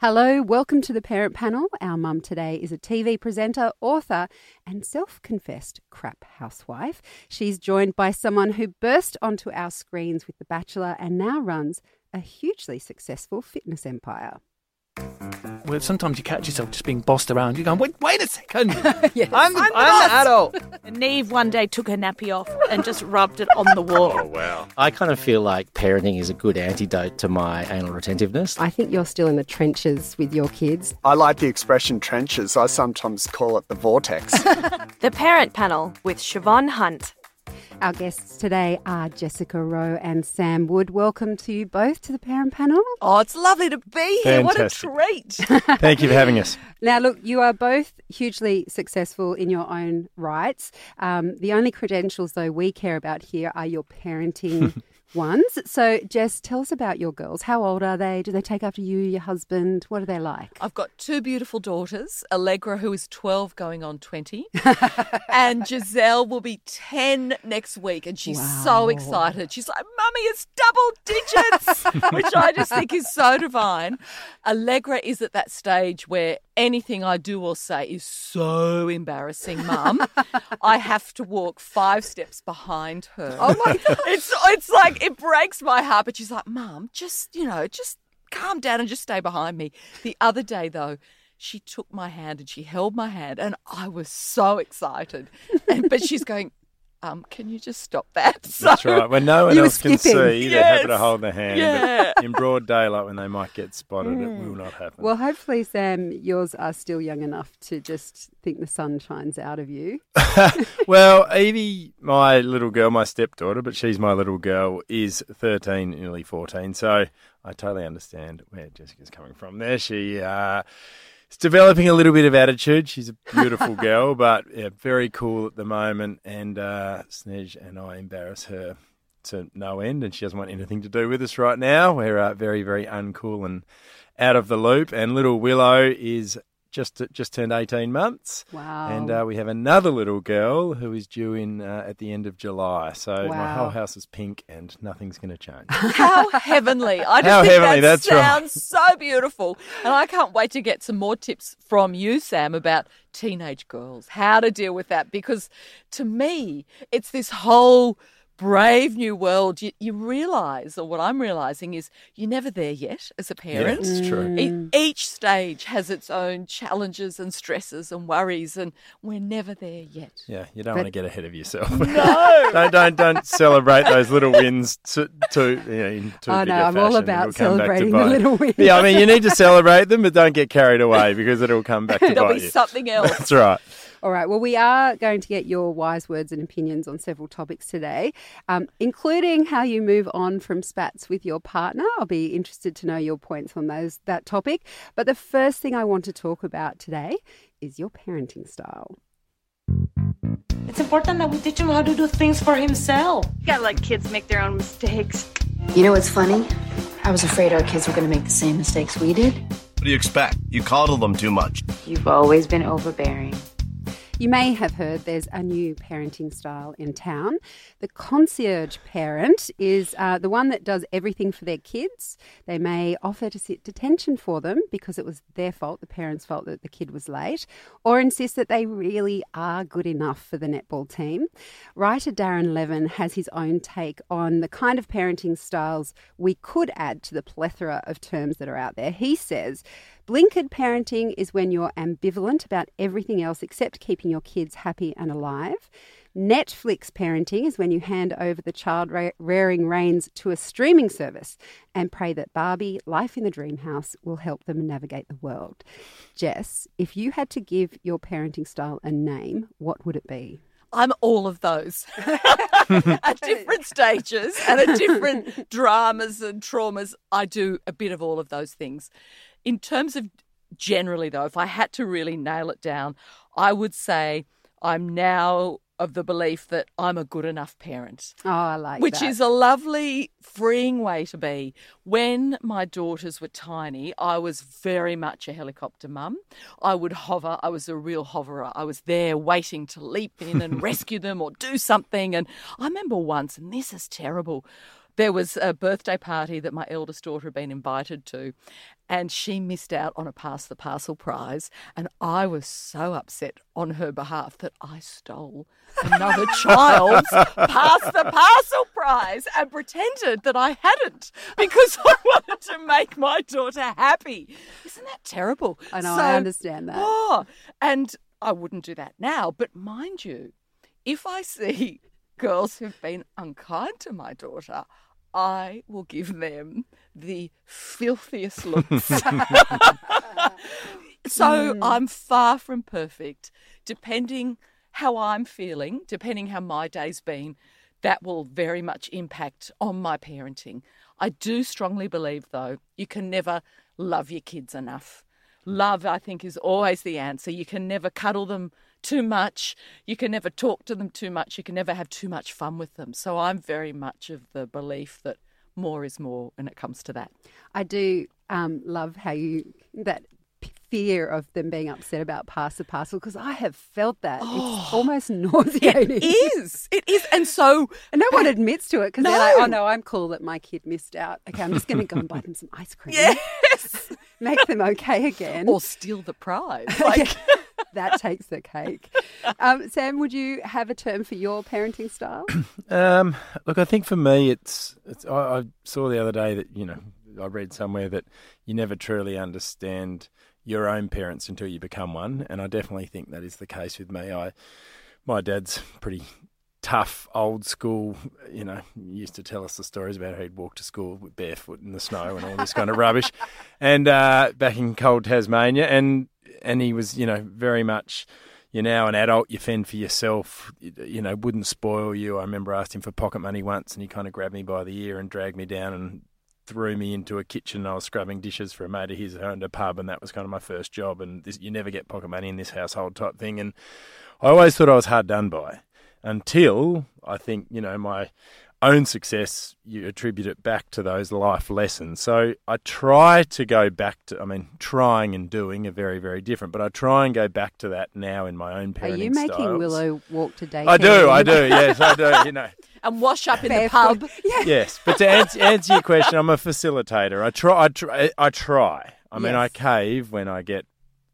Hello, welcome to the Parent Panel. Our mum today is a TV presenter, author, and self confessed crap housewife. She's joined by someone who burst onto our screens with The Bachelor and now runs a hugely successful fitness empire. Well, sometimes you catch yourself just being bossed around. You're going, wait, wait a second. Yes. I'm, the, I'm the I'm the adult. And Neve one day took her nappy off and just rubbed it on the wall. Oh, wow. I kind of feel like parenting is a good antidote to my anal retentiveness. I think you're still in the trenches with your kids. I like the expression trenches. I sometimes call it the vortex. The Parent Panel with Shevonne Hunt. Our guests today are Jessica Rowe and Sam Wood. Welcome to you both to the Parent Panel. Oh, it's lovely to be here. Fantastic. What a treat. Thank you for having us. Now, look, you are both hugely successful in your own rights. Um, the only credentials, though, we care about here are your parenting ones. So, Jess, tell us about your girls. How old are they? Do they take after you, your husband? What are they like? I've got two beautiful daughters Allegra, who is 12 going on 20, and Giselle will be 10 next week. And she's so excited. She's like, Mummy, it's double digits, which I just think is so divine. Allegra is at that stage where anything I do or say is so embarrassing, Mum. I have to walk five steps behind her. Oh my God. It's, it's like, it breaks my heart. But she's like, Mum, just, you know, just calm down and just stay behind me. The other day, though, she took my hand and she held my hand, and I was so excited. And, but she's going, um, can you just stop that? That's right. When no one You were else can skipping. see, they're happy to hold the hand. Yeah. In broad daylight, when they might get spotted, it will not happen. Well, hopefully, Sam, yours are still young enough to just think the sun shines out of you. Well, Evie, my little girl, my stepdaughter, but she's my little girl, is 13, nearly 14. So I totally understand where Jessica's coming from there. She uh, is developing a little bit of attitude. She's a beautiful girl, but yeah, very cool at the moment. And uh, Snez and I embarrass her to no end, and she doesn't want anything to do with us right now. We're uh, very, very uncool and out of the loop. And little Willow is just just turned 18 months. Wow. And uh, we have another little girl who is due in uh, at the end of July. So my whole house is pink, and nothing's going to change. How heavenly. I just How think heavenly, that that's right. sounds so beautiful. And I can't wait to get some more tips from you, Sam, about teenage girls, how to deal with that. Because to me, it's this whole brave new world. You, you realize, or what I'm realizing is, you're never there yet as a parent. it's true. E- mm. Each stage has its own challenges and stresses and worries, and we're never there yet. Yeah, you don't But- want to get ahead of yourself. No. don't don't don't celebrate those little wins to, to you know, in too Oh, big no, a I'm all about It'll come back to celebrating the little wins. Yeah, I mean you need to celebrate them, but don't get carried away because it'll come back to There'll bite be you. something else. That's right. All right. Well, we are going to get your wise words and opinions on several topics today, um, including how you move on from spats with your partner. I'll be interested to know your points on those that topic. But the first thing I want to talk about today is your parenting style. It's important that we teach him how to do things for himself. You gotta let kids make their own mistakes. You know what's funny? I was afraid our kids were going to make the same mistakes we did. What do you expect? You coddle them too much. You've always been overbearing. You may have heard there's a new parenting style in town. The concierge parent is uh, the one that does everything for their kids. They may offer to sit detention for them because it was their fault, the parents' fault that the kid was late, or insist that they really are good enough for the netball team. Writer Darren Levin has his own take on the kind of parenting styles we could add to the plethora of terms that are out there. He says, Blinkered parenting is when you're ambivalent about everything else except keeping your kids happy and alive. Netflix parenting is when you hand over the child rearing reins to a streaming service and pray that Barbie, Life in the Dream House, will help them navigate the world. Jess, if you had to give your parenting style a name, what would it be? I'm all of those at different stages and at different dramas and traumas. I do a bit of all of those things. In terms of generally, though, if I had to really nail it down, I would say I'm now of the belief that I'm a good enough parent. Oh, I like that. Which that. is a lovely, freeing way to be. When my daughters were tiny, I was very much a helicopter mum. I would hover. I was a real hoverer. I was there waiting to leap in and rescue them or do something. And I remember once, and this is terrible, there was a birthday party that my eldest daughter had been invited to, and she missed out on a pass the parcel prize. And I was so upset on her behalf that I stole another child's pass the parcel prize and pretended that I hadn't because I wanted to make my daughter happy. Isn't that terrible? I know, I understand that. Oh, and I wouldn't do that now. But mind you, if I see girls who've been unkind to my daughter, I will give them the filthiest looks. so mm. I'm far from perfect. Depending how I'm feeling, depending how my day's been, that will very much impact on my parenting. I do strongly believe, though, you can never love your kids enough. Love, I think, is always the answer. You can never cuddle them too much. You can never talk to them too much. You can never have too much fun with them. So I'm very much of the belief that more is more when it comes to that. I do um, love how you that fear of them being upset about pass the parcel because I have felt that it's almost nauseating. It is. It is. And so And no one admits to it because they're like, oh no, I'm cool that my kid missed out. Okay, I'm just going to go and buy them some ice cream. Yes. Make them okay again. or steal the prize. Like that takes the cake. Um, Sam, would you have a term for your parenting style? Um, look, I think for me, it's it's. I, I saw the other day that you know I read somewhere that you never truly understand your own parents until you become one, and I definitely think that is the case with me. I, my dad's pretty tough, old school. You know, used to tell us the stories about how he'd walk to school with barefoot in the snow and all this kind of rubbish, and uh, back in cold Tasmania, and and he was you know very much you're now an adult, you fend for yourself, you, know, wouldn't spoil you. I remember asking him for pocket money once and he kind of grabbed me by the ear and dragged me down and threw me into a kitchen. And I was scrubbing dishes for a mate of his who owned a pub and that was kind of my first job. And this, you never get pocket money in this household type thing. And I always thought I was hard done by until I think, you know, my own success, you attribute it back to those life lessons. So I try to go back to, I mean, trying and doing are very, very different, but I try and go back to that now in my own parenting Are you making styles. Willow walk to daycare? I do, I do, yes, I do, you know. and wash up in the Barefoot. pub. Yes, but to answer, answer your question, I'm a facilitator. I try, I try, I try. I mean, I cave when I get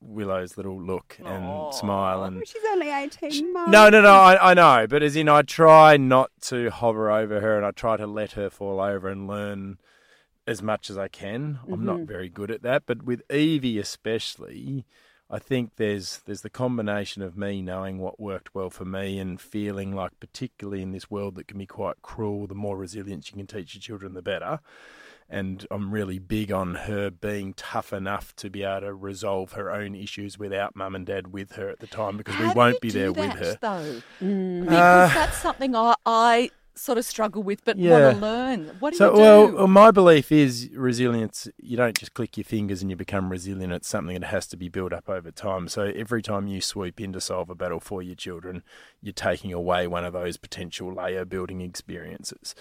Willow's little look and smile and She's only 18 months. no, no, no. I, I know, but as in, I try not to hover over her, and I try to let her fall over and learn as much as I can. I'm not mm-hmm. very good at that, but with Evie especially, I think there's there's the combination of me knowing what worked well for me and feeling like, particularly in this world that can be quite cruel, the more resilience you can teach your children, the better. And I'm really big on her being tough enough to be able to resolve her own issues without mum and dad with her at the time because we How do won't be there that, with her. though. Mm. Because that's something I, I sort of struggle with, but Yeah. want to learn. What do So, you do? well, well, my belief is resilience. You don't just click your fingers and you become resilient. It's something that has to be built up over time. So every time you swoop in to solve a battle for your children, you're taking away one of those potential layer building experiences.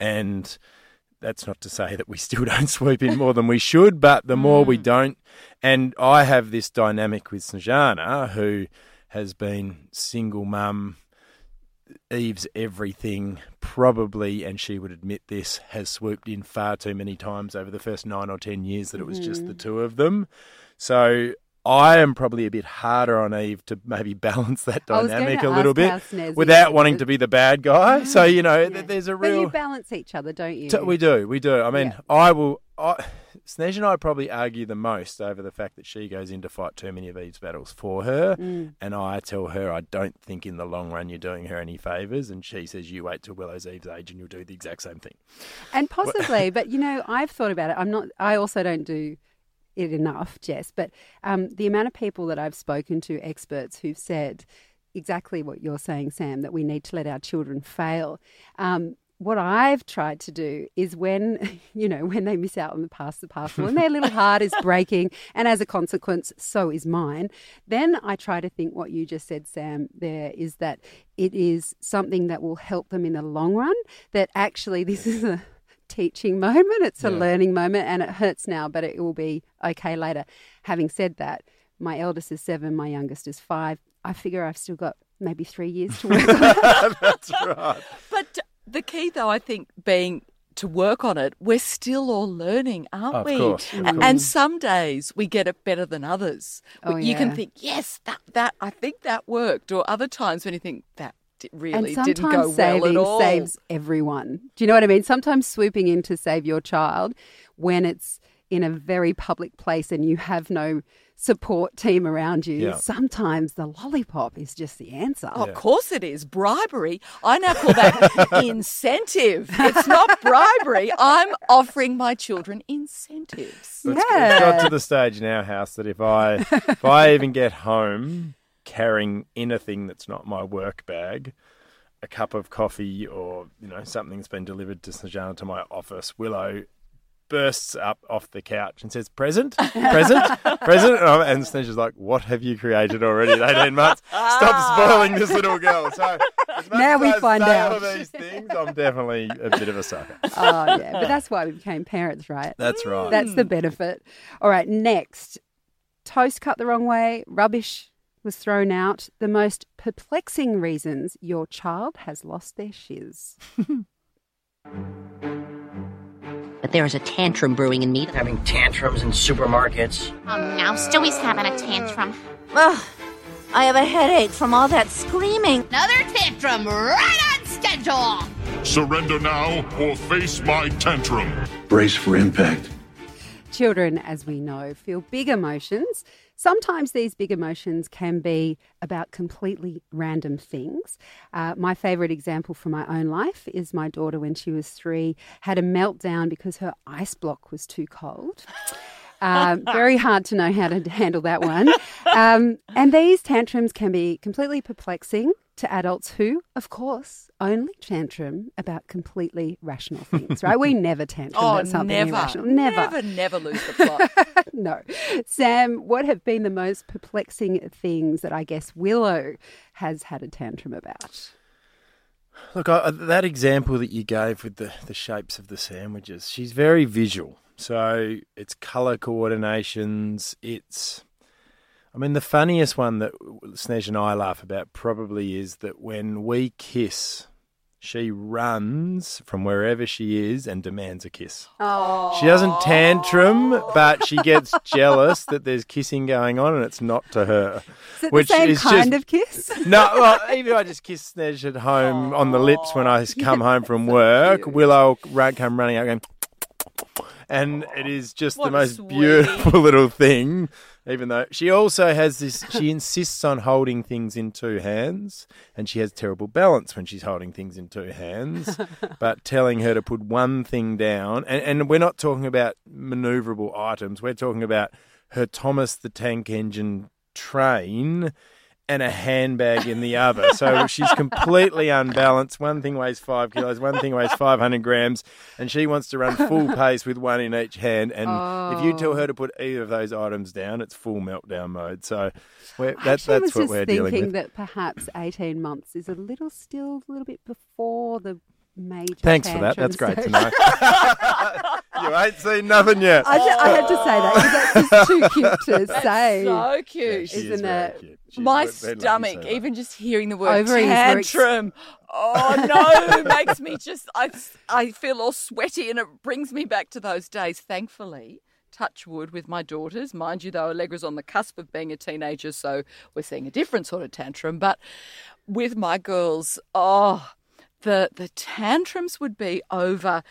And that's not to say that we still don't swoop in more than we should, but the more we mm. don't, and I have this dynamic with Snezana, who has been single mum Eve's everything probably, and she would admit this, has swooped in far too many times over the first nine or ten years that it was just the mm-hmm. two of them. So I am probably a bit harder on Eve to maybe balance that I was going dynamic a little bit without wanting to be the bad guy. So you know, Yeah. th- there's a But real. you balance each other, don't you? T- we do, we do. I mean, Yeah. I will. I, Snez and I probably argue the most over the fact that she goes in to fight too many of Eve's battles for her, Mm. and I tell her I don't think in the long run you're doing her any favours, and she says you wait till Willow's Eve's age and you'll do the exact same thing. And possibly, but you know, I've thought about it. I'm not. I also don't do it enough, Jess. But um, the amount of people that I've spoken to, experts who've said exactly what you're saying, Sam, that we need to let our children fail. Um, what I've tried to do is when, you know, when they miss out on the pass the parcel and their little heart is breaking, and as a consequence, so is mine, then I try to think what you just said, Sam, there is that it is something that will help them in the long run, that actually this is a teaching moment, it's a Yeah. learning moment, and it hurts now, but it will be okay later. Having said that, my eldest is seven, my youngest is five. I figure I've still got maybe three years to work on. that. That's right. But the key, though, I think, being to work on it, we're still all learning, aren't Of we? course, of course. And some days we get it better than others. Oh, you can think, yes, that that I think that worked, or other times when you think that di- and really sometimes didn't go well saving at all. saves everyone. Do you know what I mean? Sometimes swooping in to save your child when it's in a very public place and you have no support team around you. Yeah. Sometimes the lollipop is just the answer. Of course it is. Bribery. I now call that incentive. It's not bribery. I'm offering my children incentives. It's, it's got to the stage in our house that if I if I even get home carrying anything that's not my work bag, a cup of coffee or you know something that's been delivered to Snezana to my office, Willow bursts up off the couch and says, "Present, present, present," and, I'm, and Snezana's like, "What have you created already in eighteen months? Stop spoiling this little girl." So Now we I find say all out. these things. I'm definitely a bit of a sucker. oh, yeah. But that's why we became parents, right? That's right. That's the benefit. All right, next. Toast cut the wrong way, rubbish was thrown out. The most perplexing reasons your child has lost their shiz. But there is a tantrum brewing in me. Having tantrums in supermarkets. Um, oh no, Stewie's having a tantrum. Ugh, I have a headache from all that screaming. Another tantrum right on schedule. Surrender now or face my tantrum. Brace for impact. Children, as we know, feel big emotions. Sometimes these big emotions can be about completely random things. Uh, my favourite example from my own life is my daughter, when she was three, had a meltdown because her ice block was too cold. Um, very hard to know how to handle that one. Um, and these tantrums can be completely perplexing to adults who, of course, only tantrum about completely rational things, right? We never tantrum Oh, about something never, irrational. never, never never lose the plot. no. Sam, what have been the most perplexing things that I guess Willow has had a tantrum about? Look, I, that example that you gave with the, the shapes of the sandwiches, she's very visual. So it's colour coordinations. It's, I mean, the funniest one that Snez and I laugh about probably is that when we kiss, she runs from wherever she is and demands a kiss. Oh. She doesn't tantrum, but she gets jealous that there's kissing going on and it's not to her. Which is same is kind just- of kiss? no, well, even if I just kiss Snez at home on the lips when I come home from work, Willow run, come running out going, and it is just the most sweetie. beautiful little thing. Even though she also has this, she insists on holding things in two hands, and she has terrible balance when she's holding things in two hands. but telling her to put one thing down, and, and we're not talking about maneuverable items. We're talking about her Thomas the Tank Engine train and a handbag in the other. So she's completely unbalanced. One thing weighs five kilos, one thing weighs 500 grams, and she wants to run full pace with one in each hand. And if you tell her to put either of those items down, it's full meltdown mode. So we're, that, I was that's what we're thinking dealing with. that perhaps 18 months is a little still a little bit before the major Thanks for that. That's tantrum great to know. you ain't seen nothing yet. I, ju- I had to say that because that's just too cute to That's say. so cute. She is Isn't very it? cute. She's My very- very stomach, to even just hearing the word Ovaries tantrum, oh no, makes me just, I, I feel all sweaty and it brings me back to those days. Thankfully, touch wood with my daughters. Mind you, though, Allegra's on the cusp of being a teenager, so we're seeing a different sort of tantrum. But with my girls, oh, the, the tantrums would be over,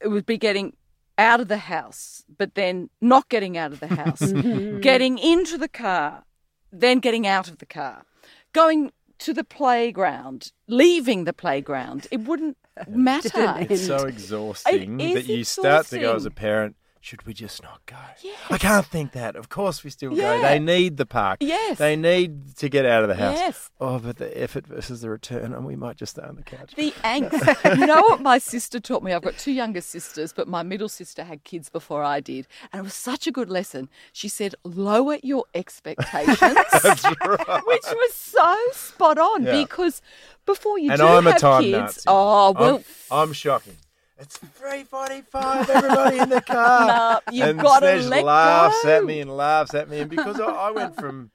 it would be getting out of the house, but then not getting out of the house, getting into the car, then getting out of the car, going to the playground, leaving the playground. It wouldn't matter. It's so exhausting It that is you start to go as a parent. Should we just not go? Yes. I can't think that. Of course, we still go. They need the park. Yes. They need to get out of the house. Yes. Oh, but the effort versus the return, and we might just stay on the couch. The angst. you know what my sister taught me? I've got two younger sisters, but my middle sister had kids before I did. And it was such a good lesson. She said, lower your expectations. Which was so spot on Yeah. because before you and do I'm a have time kids. Nazi. Oh, well. I'm, I'm shocking. It's three forty-five. Everybody in the car. Nah, you've and gotta Snez let laughs go. at me and laughs at me, and because I, I went from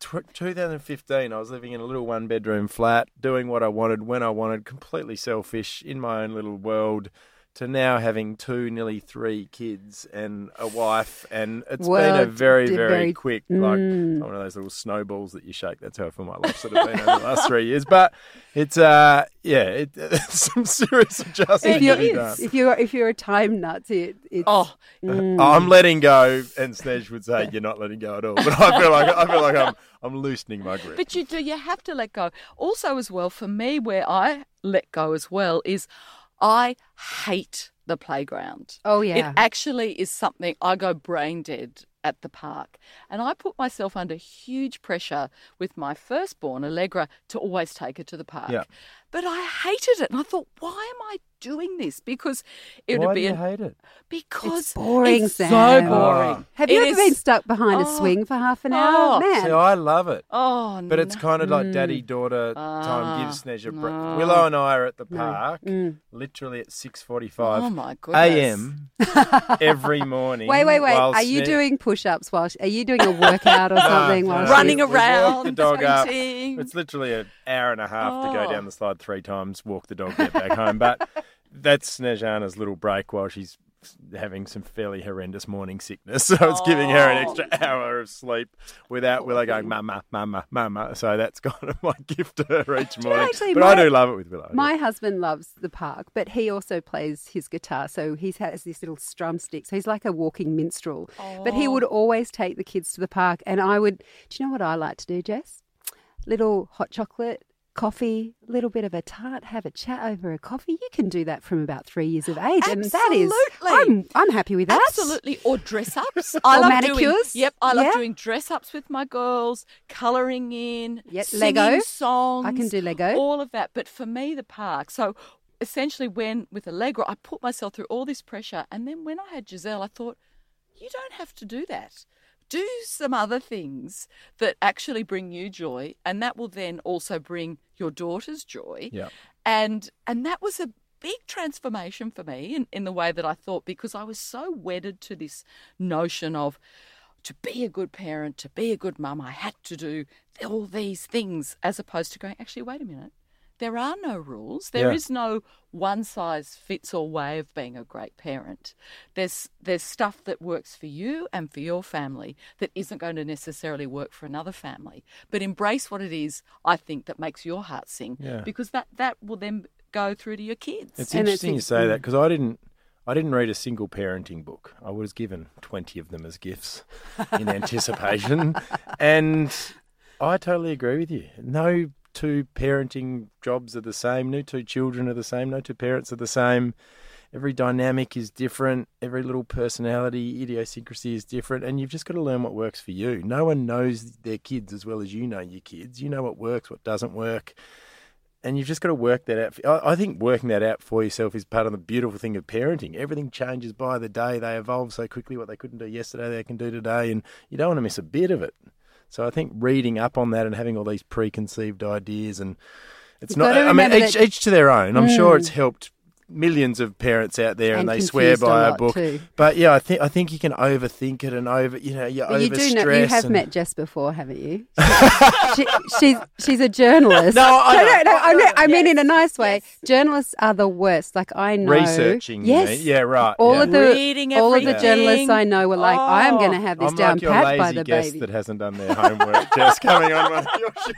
tw- 2015, I was living in a little one-bedroom flat, doing what I wanted when I wanted, completely selfish in my own little world. To now having two, nearly three kids and a wife, and it's Well, been a very, very, very- quick, like Mm. one of those little snowballs that you shake. That's how for my life sort of been over the last three years. But it's, uh, yeah, it, some serious adjustment If to you're, be done. if you're if you're a time nut, it, it's Oh, mm. I'm letting go, and Snez would say you're not letting go at all. But I feel like I feel like I'm I'm loosening my grip. But you do, you have to let go. Also, as well, for me, where I let go as well is I hate the playground. Oh, yeah. It actually is something I go brain dead at the park. And I put myself under huge pressure with my firstborn, Allegra, to always take her to the park. Yeah. But I hated it. And I thought, why am I doing this? Because it would Why be do you an- hate it? because It's boring, it's Sam. so boring. Have you It ever is- been stuck behind a Oh. swing for half an Oh. hour? Man, See, I love it. Oh, But it's kind of like Mm. daddy daughter Ah, time gives Snez a break. Willow and I are at the No. park, Mm. literally at six forty-five Oh, my goodness. a.m. every morning. Wait, wait, wait. while Are you Sned- doing push-ups while? Are you doing a workout or something? no, while we- Running walk around, the dog up. It's literally an hour and a half to go Oh. down the slide three times, walk the dog, get back home. But that's Snezana's little break while she's having some fairly horrendous morning sickness. So it's giving her an Oh. extra hour of sleep without Willow going, mama, mama, mama. So that's kind of my gift to her each morning. actually, but I do love it with Willow. My husband loves the park, but he also plays his guitar. So he has this little strum stick. So he's like a walking minstrel. But he Oh. would always take the kids to the park. And I would, do you know what I like to do, Jess? Little hot chocolate, coffee, a little bit of a tart, have a chat over a coffee. You can do that from about three years of age. And that is, Absolutely. I'm, I'm happy with that. Absolutely. Or dress ups. I Or love manicures. Doing, yep. I love Yeah. doing dress ups with my girls, colouring in, Yep, singing Lego. songs. I can do Lego. All of that. But for me, the park. So essentially, when with Allegra, I put myself through all this pressure. And then when I had Giselle, I thought, you don't have to do that. Do some other things that actually bring you joy, and that will then also bring your daughters joy Yeah. and and that was a big transformation for me in, in the way that I thought because I was so wedded to this notion of to be a good parent, to be a good mum, I had to do all these things as opposed to going, actually, wait a minute. There are no rules. There Yeah. is no one size fits all way of being a great parent. There's there's stuff that works for you and for your family that isn't going to necessarily work for another family. But embrace what it is, I think, that makes your heart sing. Yeah. Because that, that will then go through to your kids. It's And interesting you say mm. that because I didn't. I didn't read a single parenting book. I was given twenty of them as gifts in anticipation, and I totally agree with you. No two parenting jobs are the same. No two children are the same. No two parents are the same. Every dynamic is different. Every little personality, idiosyncrasy is different, and you've just got to learn what works for you. No one knows their kids as well as you know your kids. You know what works, what doesn't work and you've just got to work that out. I think working that out for yourself is part of the beautiful thing of parenting. Everything changes by the day. They evolve so quickly. What they couldn't do yesterday, they can do today, and you don't want to miss a bit of it. So I think reading up on that and having all these preconceived ideas and it's You've not. I mean, each, each to their own. I'm sure Mm. it's helped millions of parents out there, and, And they swear confused a by a, book. too. But yeah, I think I think you can overthink it and over. You know, you But you do know you have and- met Jess before, haven't you? she, she's she's a journalist. No, I no, know. no, no, I, know- I mean in a nice way. Journalists are the worst. Like I know Researching, Yes. Yeah, right, All yeah. of the Reading all of the journalists I know were like, I am Oh. going to have this I'm down like your pat lazy by the guest baby. that hasn't done their homework, just coming on one of your shows.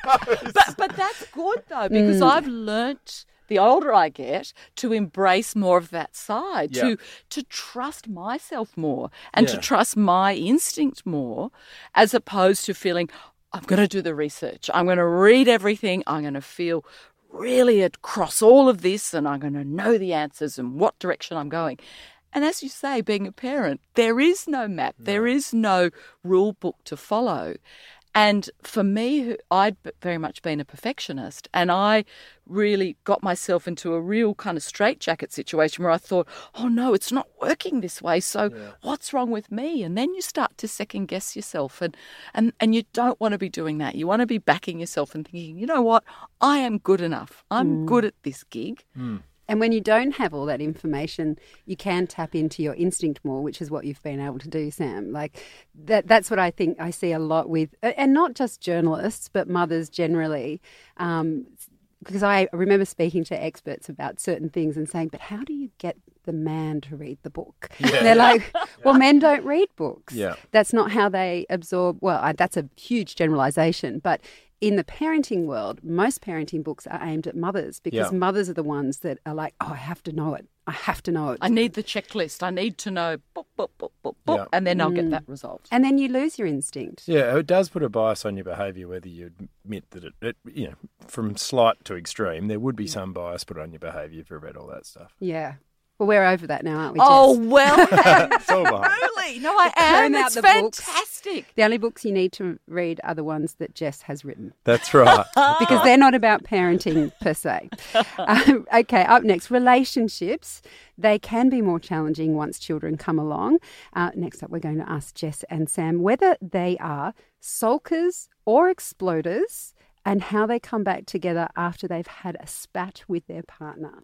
but but that's good though because Mm. I've learnt the older I get to embrace more of that side Yeah. to to trust myself more and to trust my instinct more as opposed to feeling I'm going to do the research. I'm going to read everything. I'm going to feel really across all of this and I'm going to know the answers and what direction I'm going. And as you say, being a parent, there is no map, there is no rule book to follow. And for me, I'd very much been a perfectionist, and I really got myself into a real kind of straitjacket situation where I thought, oh no, it's not working this way. So what's wrong with me? And then you start to second guess yourself, and, and, and you don't want to be doing that. You want to be backing yourself and thinking, you know what? I am good enough. I'm mm. good at this gig. Hmm. And when you don't have all that information, you can tap into your instinct more, which is what you've been able to do, Sam. Like that that's what I think I see a lot with and not just journalists, but mothers generally. Um, because I remember speaking to experts about certain things and saying, but how do you get the man to read the book? Yeah. They're like, well, men don't read books. Yeah. That's not how they absorb. Well, I, that's a huge generalization, but in the parenting world, most parenting books are aimed at mothers because Yeah. mothers are the ones that are like, oh, I have to know it. I have to know it. I need the checklist. I need to know, boop, boop, boop, boop, boop, Yeah. and then I'll get Mm. that result. And then you lose your instinct. Yeah, it does put a bias on your behaviour, whether you admit that it, it, you know, from slight to extreme, there would be some bias put on your behaviour if you read all that stuff. Yeah. Well, we're over that now, aren't we? Oh, well, It's. Truly. No, I am. It's the books. fantastic. The only books you need to read are the ones that Jess has written. That's right. because they're not about parenting per se. Um, okay, up next, relationships. They can be more challenging once children come along. Uh, next up, we're going to ask Jess and Sam whether they are sulkers or exploders and how they come back together after they've had a spat with their partner.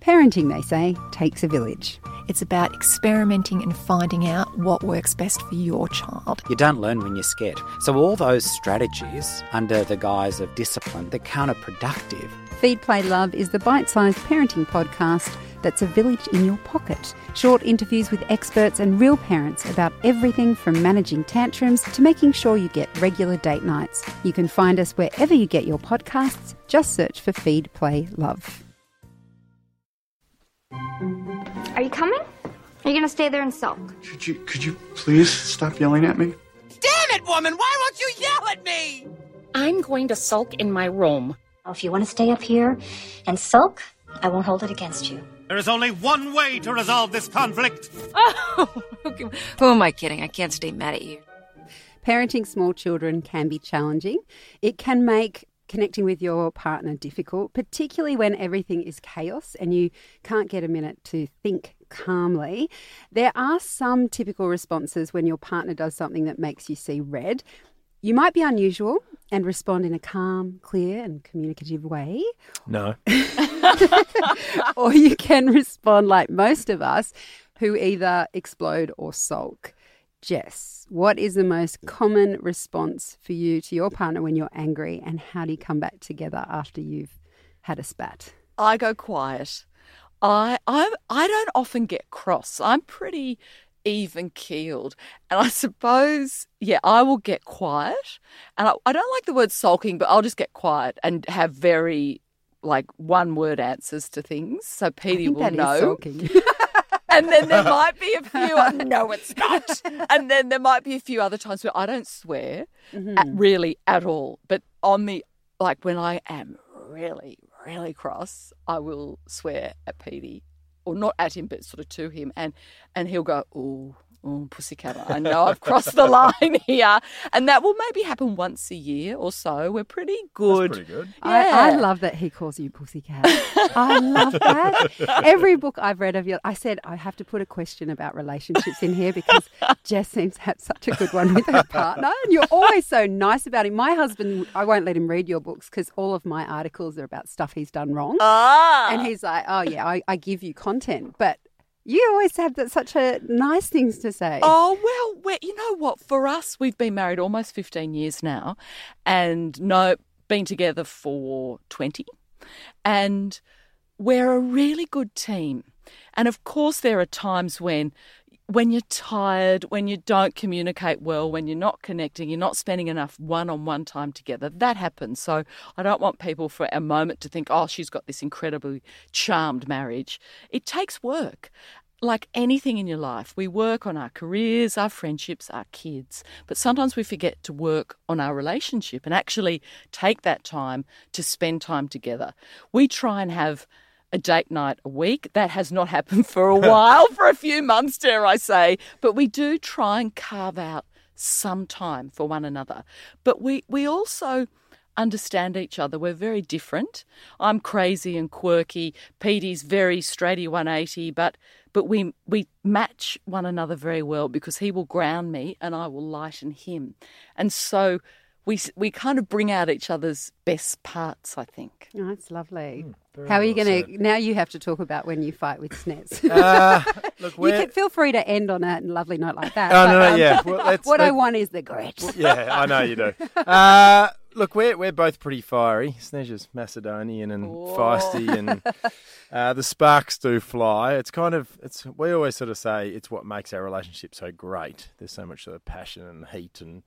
Parenting, they say, takes a village. It's about experimenting and finding out what works best for your child. You don't learn when you're scared. So, all those strategies under the guise of discipline, they're counterproductive. Feed, Play, Love is the bite sized parenting podcast that's a village in your pocket. Short interviews with experts and real parents about everything from managing tantrums to making sure you get regular date nights. You can find us wherever you get your podcasts. Just search for Feed, Play, Love. Are you coming? Are you gonna stay there and sulk? Could you could you please stop yelling at me? Damn it, woman! Why won't you yell at me? I'm going to sulk in my room. If you want to stay up here and sulk, I won't hold it against you. There is only one way to resolve this conflict. Oh, who am I kidding? I can't stay mad at you. Parenting small children can be challenging. It can make connecting with your partner difficult, particularly when everything is chaos and you can't get a minute to think calmly. There are some typical responses when your partner does something that makes you see red. You might be unusual and respond in a calm, clear, and communicative way. No. or you can respond like most of us who either explode or sulk. Jess, what is the most common response for you to your partner when you're angry, and how do you come back together after you've had a spat? I go quiet. I I I don't often get cross. I'm pretty even keeled, and I suppose yeah, I will get quiet. And I, I don't like the word sulking, but I'll just get quiet and have very like one word answers to things. So Petey will know. and then there might be a few. no, it's not. And then there might be a few other times where I don't swear Mm-hmm. at, really at all. But on the like when I am really really cross, I will swear at Petey, or not at him, but sort of to him, and and he'll go, "Oh, oh, pussycat, I know I've crossed the line here," and that will maybe happen once a year or so. We're pretty good. pretty good. I, I love that he calls you pussycat. I love that. Every book I've read of you, I said I have to put a question about relationships in here because Jess seems to have such a good one with her partner, and you're always so nice about him. My husband, I won't let him read your books because all of my articles are about stuff he's done wrong, Ah. and he's like, "Oh yeah, I, I give you content," but. You always have that, such a nice things to say. Oh, well, you know what? For us, we've been married almost 15 years now and no, been together for 20. And we're a really good team. And of course, there are times when when you're tired, when you don't communicate well, when you're not connecting, you're not spending enough one on one time together, that happens. So I don't want people for a moment to think, oh, she's got this incredibly charmed marriage. It takes work. Like anything in your life, we work on our careers, our friendships, our kids, but sometimes we forget to work on our relationship and actually take that time to spend time together. We try and have a date night a week. That has not happened for a while, for a few months, dare I say. But we do try and carve out some time for one another. But we, we also understand each other. We're very different. I'm crazy and quirky. Petey's very straighty 180, but but we we match one another very well because he will ground me and I will lighten him. And so we we kind of bring out each other's best parts, I think. Oh, that's lovely. very How are you well going to? Now you have to talk about when you fight with Snez. Uh, look, you can feel free to end on a lovely note like that. Oh, but, no, no, um, yeah. Well, what I want is the grit. yeah, I know you do. Uh, look, we're we're both pretty fiery. Snezha's Macedonian and feisty, and uh, the sparks do fly. It's kind of it's we always sort of say it's what makes our relationship so great. There's so much sort of passion and heat, and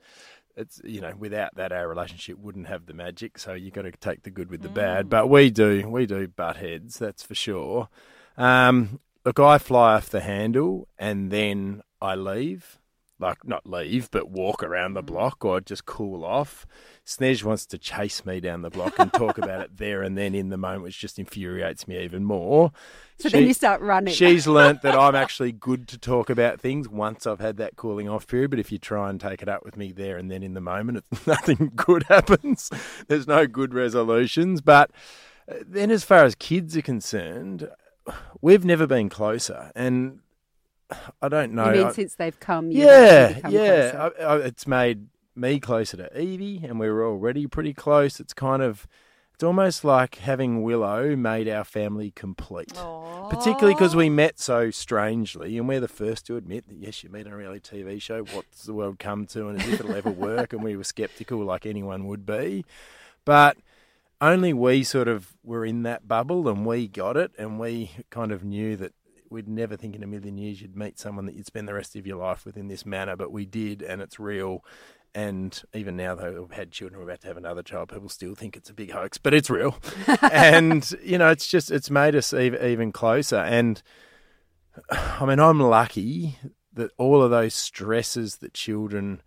it's you know without that our relationship wouldn't have the magic. So you got to take the good with the bad. But we do we do butt heads, that's for sure. Um, look, I fly off the handle and then I leave. Like not leave, but walk around the block or just cool off. Snez wants to chase me down the block and talk about it there and then in the moment, which just infuriates me even more. So then you start running. She's learnt that I'm actually good to talk about things once I've had that cooling off period. But if you try and take it up with me there and then in the moment, it's, nothing good happens. There's no good resolutions. But uh, then, as far as kids are concerned, we've never been closer. And I don't know. You mean I- since they've come? yeah, yeah. I, I, it's made me closer to Evie, and we were already pretty close. It's kind of, it's almost like having Willow made our family complete. Particularly because we met so strangely, and we're the first to admit that yes, you meet on a reality TV show. What's the world come to, and as if it'll ever work, and we were skeptical, like anyone would be. But only we sort of were in that bubble, and we got it, and we kind of knew that we'd never think in a million years you'd meet someone that you'd spend the rest of your life with in this manner, but we did, and it's real. And even now, though we've had children, we're about to have another child, people still think it's a big hoax, but it's real. and, you know, it's just, it's made us even, even closer. And I mean, I'm lucky that all of those stresses that children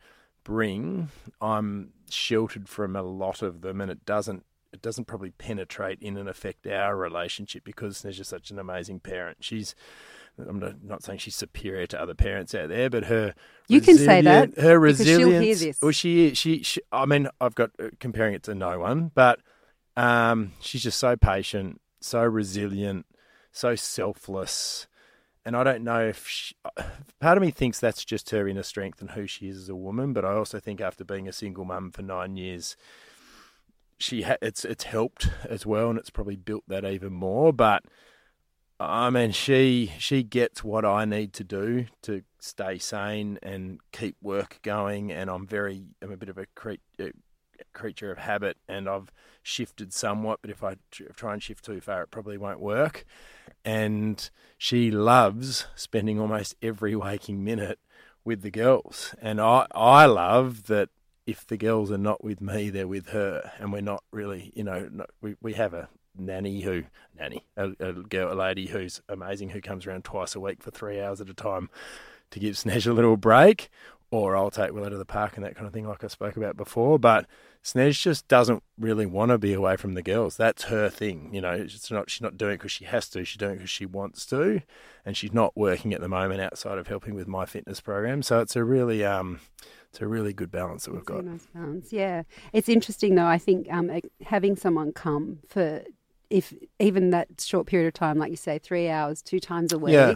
bring, I'm sheltered from a lot of them, and it doesn't it doesn't probably penetrate in and affect our relationship because there's just such an amazing parent. She's I'm not, saying she's superior to other parents out there, but her You can say that, Her she'll resilience. this. Well, she, she she I mean, I've got uh, comparing it to no one, but um, she's just so patient, so resilient, so selfless. And I don't know if she, part of me thinks that's just her inner strength and who she is as a woman, but I also think after being a single mum for nine years, she ha- it's it's helped as well, and it's probably built that even more. But ah, I mean, she she gets what I need to do to stay sane and keep work going, and I'm very I'm a bit of a cre- creature of habit, and I've shifted somewhat. But if I tr- try and shift too far, it probably won't work. And she loves spending almost every waking minute with the girls, and I I love that if the girls are not with me, they're with her, and we're not really, you know, not, we we have a nanny who nanny a, a girl a lady who's amazing who comes around twice a week for three hours at a time to give Snez a little break, or I'll take Willow to the park and that kind of thing, like I spoke about before. But Snez just doesn't really want to be away from the girls. That's her thing, you know. It's not she's not doing it because she has to. She's doing it because she wants to, and she's not working at the moment outside of helping with my fitness program. So it's a really um, it's a really good balance that we've got. Nice balance. Yeah, it's interesting though. I think um, having someone come for if even that short period of time, like you say, three hours, two times a week. Yeah.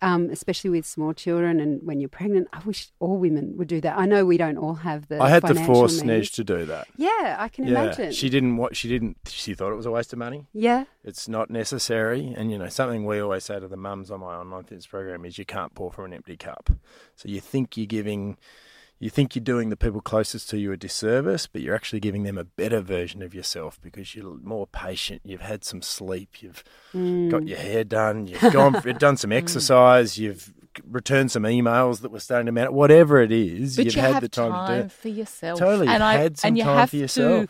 Um, especially with small children and when you're pregnant, I wish all women would do that. I know we don't all have the. I had to force means. To do that. Yeah, I can yeah, imagine. she didn't. What she didn't. She thought it was a waste of money. Yeah. It's not necessary, and you know something we always say to the mums on my online fitness program is you can't pour from an empty cup. So you think you're giving, you think you're doing the people closest to you a disservice, but you're actually giving them a better version of yourself because you're more patient. You've had some sleep. You've Mm. got your hair done. You've gone. you've done some exercise. You've returned some emails that were starting to matter. Whatever it is, But you've you had the time, to do it. for yourself. Totally, and you've I, had some and you time have for yourself. to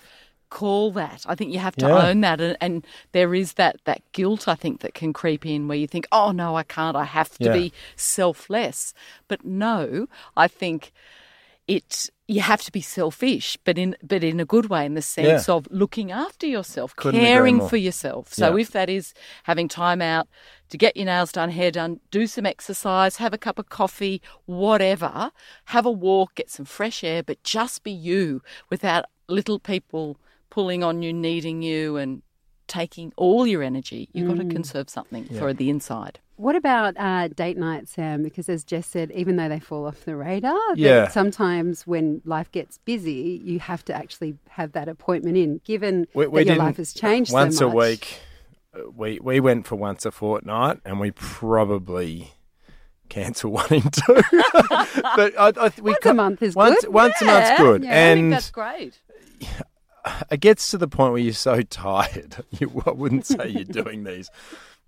call that. I think you have to Yeah. own that, and, and there is that that guilt. I think that can creep in where you think, "Oh no, I can't. I have to Yeah. be selfless." But no, I think it. You have to be selfish, but in but in a good way, in the sense Yeah. of looking after yourself, Couldn't caring for yourself. So Yeah. if that is having time out to get your nails done, hair done, do some exercise, have a cup of coffee, whatever, have a walk, get some fresh air, but just be you without little people pulling on you, needing you, and taking all your energy. You've got to Mm. conserve something Yeah. for the inside. What about uh, date night, Sam? Because as Jess said, even though they fall off the radar, Yeah. sometimes when life gets busy, you have to actually have that appointment in. Given We, that your life has changed once so much. a week. uh, We we went for once a fortnight, and we probably cancel one in two. but I, I, we Once a month is once, good. Once a month's good, yeah, I and think that's great. it gets to the point where you're so tired. You, I wouldn't say you're doing these.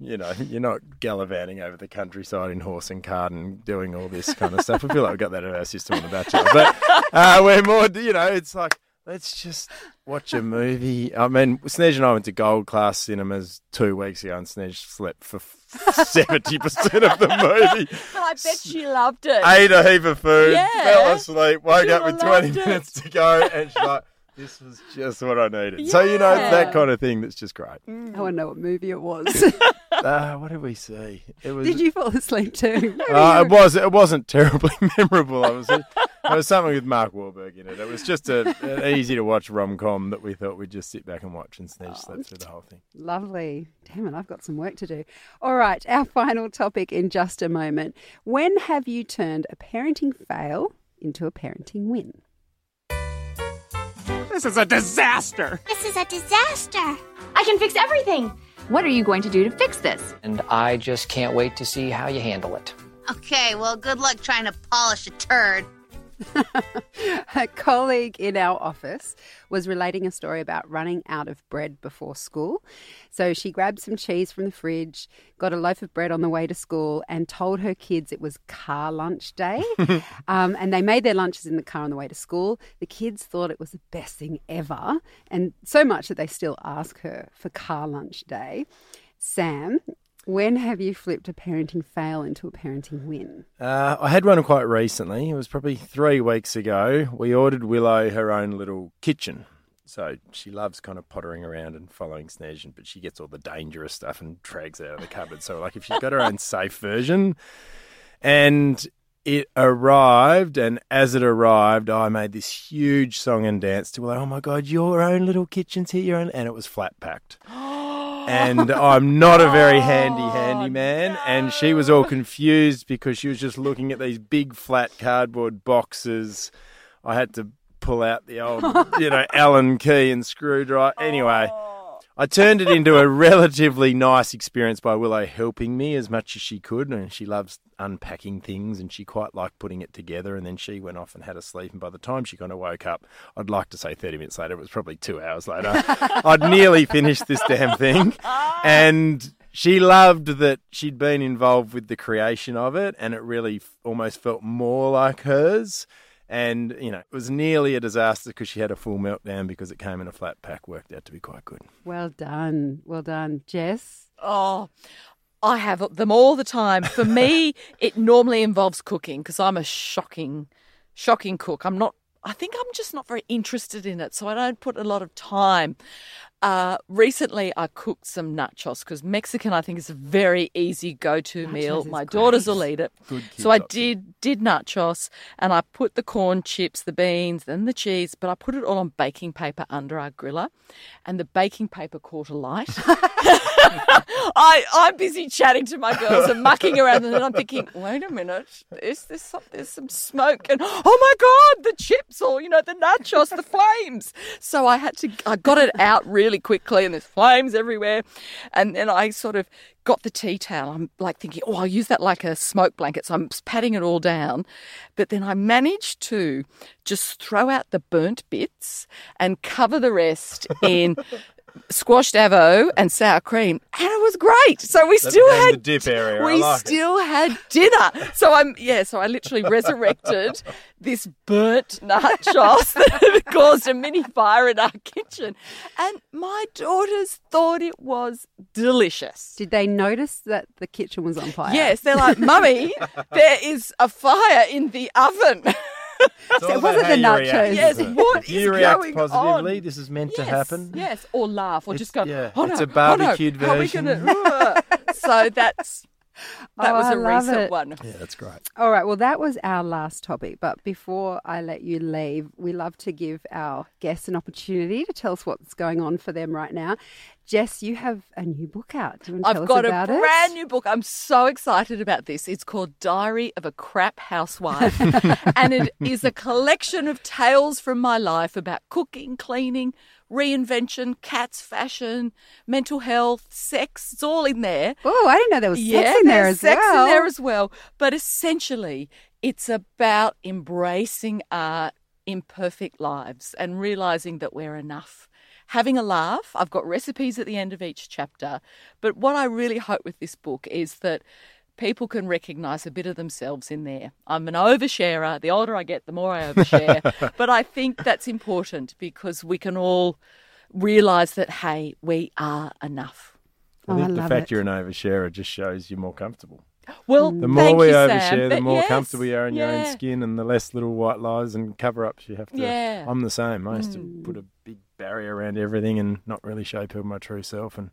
You know, you're not gallivanting over the countryside in horse and cart and doing all this kind of stuff. I feel like we've got that in our system on The Bachelor. But uh, we're more, you know, it's like, let's just watch a movie. I mean, Snez and I went to Gold Class Cinemas two weeks ago and Snez slept for 70% of the movie. But I bet she loved it. Ate a heap of food, Yeah. fell asleep, woke She'd up with 20 loved it. minutes to go, and she's like, this was just what I needed. So, you know, that kind of thing that's just great. I want to know what movie it was. Uh, what did we see? It was. Did you fall asleep too? Uh, it was. It wasn't terribly memorable. I was. There was something with Mark Wahlberg in it. It was just a, an easy to watch rom com that we thought we'd just sit back and watch, and Snez slept through the whole thing. Lovely. Damn it, I've got some work to do. All right, our final topic in just a moment. When have you turned a parenting fail into a parenting win? This is a disaster. This is a disaster. I can fix everything. What are you going to do to fix this? And I just can't wait to see how you handle it. Okay, well, good luck trying to polish a turd. a colleague in our office was relating a story about running out of bread before school. So she grabbed some cheese from the fridge, got a loaf of bread on the way to school, and told her kids it was car lunch day. um, and they made their lunches in the car on the way to school. The kids thought it was the best thing ever, and so much that they still ask her for car lunch day. Sam, when have you flipped a parenting fail into a parenting win? Uh, I had one quite recently. It was probably three weeks ago. We ordered Willow her own little kitchen. So she loves kind of pottering around and following Snez, but she gets all the dangerous stuff and drags out of the cupboard. So, like, if she's got her own safe version, and it arrived, and as it arrived, I made this huge song and dance to Willow. Oh my God, your own little kitchen's here, your own, and it was flat packed. and I'm not a very handy handy handyman. And she was all confused because she was just looking at these big flat cardboard boxes. I had to pull out the old, you know, Allen key and screwdriver. Anyway, oh. I turned it into a relatively nice experience by Willow helping me as much as she could. And she loves unpacking things and she quite liked putting it together. And then she went off and had a sleep. And by the time she kind of woke up, I'd like to say 30 minutes later, it was probably two hours later, I'd nearly finished this damn thing. And she loved that she'd been involved with the creation of it. And it really almost felt more like hers. And, you know, it was nearly a disaster because she had a full meltdown because it came in a flat pack, worked out to be quite good. Well done. Well done. Jess? Oh, I have them all the time. For me, it normally involves cooking because I'm a shocking, shocking cook. I'm not. I think I'm just not very interested in it, so I don't put a lot of time. Uh, recently, I cooked some nachos because Mexican, I think, is a very easy go-to meal. My great. daughters will eat it. So I did did nachos, and I put the corn chips, the beans, then the cheese, but I put it all on baking paper under our griller, and the baking paper caught alight. I I'm busy chatting to my girls and mucking around, and then I'm thinking, wait a minute, is this some, there's some smoke, and oh my god, the chips, or you know, the nachos, the flames. So I had to, I got it out really quickly, and there's flames everywhere, and then I sort of got the tea towel. I'm like thinking, oh, I'll use that like a smoke blanket. So I'm patting it all down. But then I managed to just throw out the burnt bits and cover the rest in squashed avo and sour cream. And it was great. So we That still became had the dip area. We like it. still had dinner. So I'm yeah, so I literally resurrected this burnt nachos that caused a mini fire in our kitchen. And my daughters thought it was delicious. Did they notice that the kitchen was on fire? Yes, they're like, Mummy, there is a fire in the oven. It's all it wasn't the you nachos. react, Yes, isn't it? what you is react going positively, on? this is meant to happen. Yes, or laugh, or It's- just go. yeah, oh, it's no, a barbecued oh, no, how are we version." gonna-" so that's that Oh, was a recent it. one. Yeah, that's great. All right, well, that was our last topic. But before I let you leave, we love to give our guests an opportunity to tell us what's going on for them right now. Jess, you have a new book out. Do you want to I've got a about it? brand new book. I'm so excited about this. It's called Diary of a Crap Housewife. and it is a collection of tales from my life about cooking, cleaning, reinvention, cats, fashion, mental health, sex. It's all in there. Oh, I didn't know there was sex in there as sex well. in there as well. But essentially, it's about embracing our imperfect lives and realizing that we're enough having a laugh. I've got recipes at the end of each chapter. But what I really hope with this book is that people can recognise a bit of themselves in there. I'm an oversharer. The older I get, the more I overshare. but I think that's important because we can all realise that, hey, we are enough. I think Oh, I the fact it. you're an oversharer just shows you're more comfortable. Well, The more thank we you, overshare, Sam. the more yes, comfortable you are in your own skin, and the less little white lies and cover ups you have to. Yeah. I'm the same. I used Mm. to put a big barrier around everything and not really show people my true self. And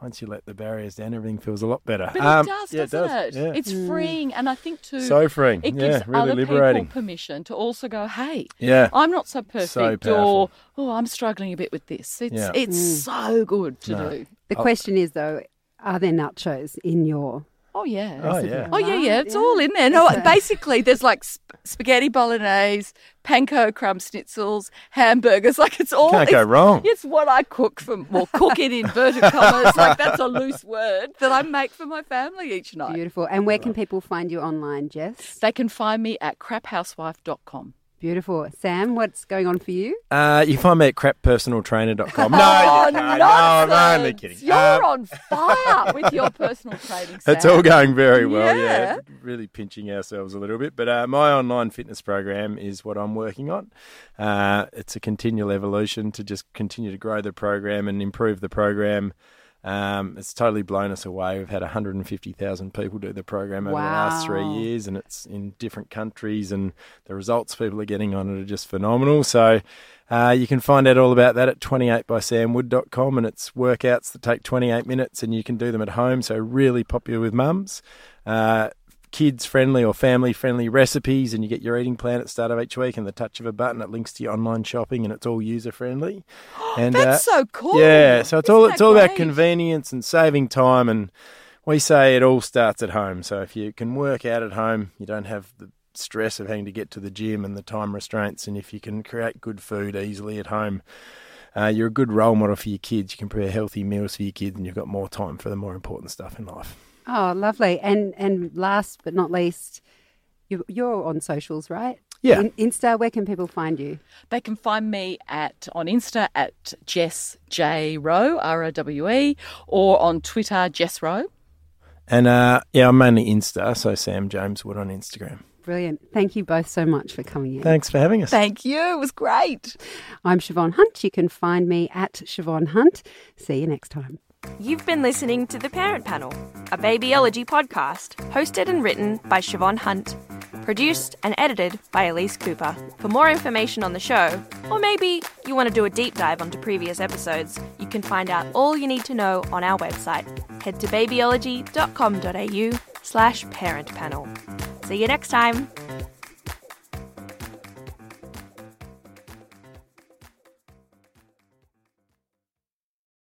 once you let the barriers down, everything feels a lot better. But Um, it does, yeah, doesn't does. it? Yeah. It's freeing, and I think too. So freeing. It Yeah, gives really other liberating. people permission to also go, "Hey, Yeah. I'm not so perfect," or "Oh, I'm struggling a bit with this." It's Yeah. it's Mm. so good to No. do. The Oh. question is, though, are there nachos in your Oh yeah. Oh, yeah. Oh yeah, yeah. It's all in there. No, basically, there's like sp- spaghetti bolognese, panko crumb schnitzels, hamburgers. Like it's all. Can't go it's- wrong. It's what I cook for. Well, cook it in inverted commas. like that's a loose word that I make for my family each night. Beautiful. And where can people find you online, Jess? They can find me at craphousewife.com. Beautiful. Sam, what's going on for you? Uh, you can find me at crappersonaltrainer.com. No, oh, can't. no, I'm only kidding. You're Um, on fire with your personal training. It's Sam. all going very well, yeah. Yeah. Really pinching ourselves a little bit. But uh, my online fitness program is what I'm working on. Uh, it's a continual evolution to just continue to grow the program and improve the program. Um, it's totally blown us away. We've had 150,000 people do the program over the last three years, and it's in different countries, and the results people are getting on it are just phenomenal. So uh, you can find out all about that at 28bysamwood.com, and it's workouts that take 28 minutes, and you can do them at home. So really popular with mums. Uh, kids friendly or family friendly recipes and you get your eating plan at the start of each week and the touch of a button it links to your online shopping and it's all user friendly and uh, That's so cool. yeah so it's all Isn't it's that all about convenience and saving time and we say it all starts at home so if you can work out at home you don't have the stress of having to get to the gym and the time restraints and if you can create good food easily at home uh, you're a good role model for your kids. You can prepare healthy meals for your kids and you've got more time for the more important stuff in life Oh, lovely. And and last but not least, you, you're on socials, right? Yeah. In, Insta, where can people find you? They can find me at on Insta at Jess J Rowe R O W E or on Twitter Jess Rowe. And uh, yeah, I'm mainly Insta, so Sam James Wood on Instagram. Brilliant. Thank you both so much for coming in. Thanks for having us. Thank you. It was great. I'm Shevonne Hunt. You can find me at Shevonne Hunt. See you next time. You've been listening to The Parent Panel, a babyology podcast hosted and written by Shevonne Hunt, produced and edited by Elise Cooper. For more information on the show, or maybe you want to do a deep dive onto previous episodes, you can find out all you need to know on our website. Head to babyology.com.au slash parent panel. See you next time.